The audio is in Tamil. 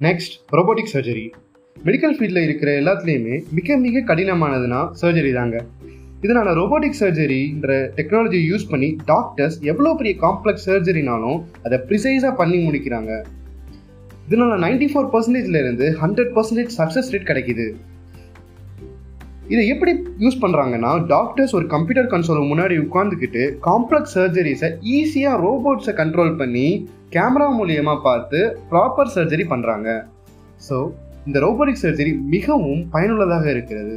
நெக்ஸ்ட் ரோபோட்டிக் சர்ஜரி மெடிக்கல் ஃபீல்டில் இருக்கிற எல்லாத்துலேயுமே மிக மிக கடினமானதுன்னா சர்ஜரி தாங்க. இதனால ரோபோட்டிக் சர்ஜரின்ற டெக்னாலஜியை யூஸ் பண்ணி டாக்டர்ஸ் எவ்வளோ பெரிய காம்ப்ளெக்ஸ் சர்ஜரினாலும் அதை ப்ரிசைஸாக பண்ணி முடிக்கிறாங்க. இதனால நைன்டி ஃபோர் பர்சன்டேஜ்லேருந்து ஹண்ட்ரட் பர்சன்டேஜ் சக்ஸஸ் ரேட் கிடைக்குது. இதை எப்படி யூஸ் பண்ணுறாங்கன்னா டாக்டர்ஸ் ஒரு கம்ப்யூட்டர் கன்சோல் முன்னாடி உட்காந்துக்கிட்டு காம்ப்ளெக்ஸ் சர்ஜரிஸை ஈஸியாக ரோபோட்ஸை கண்ட்ரோல் பண்ணி கேமரா மூலியமாக பார்த்து ப்ராப்பர் சர்ஜரி பண்ணுறாங்க ஸோ இந்த ரோபோட்டிக் சர்ஜரி மிகவும் பயனுள்ளதாக இருக்கிறது.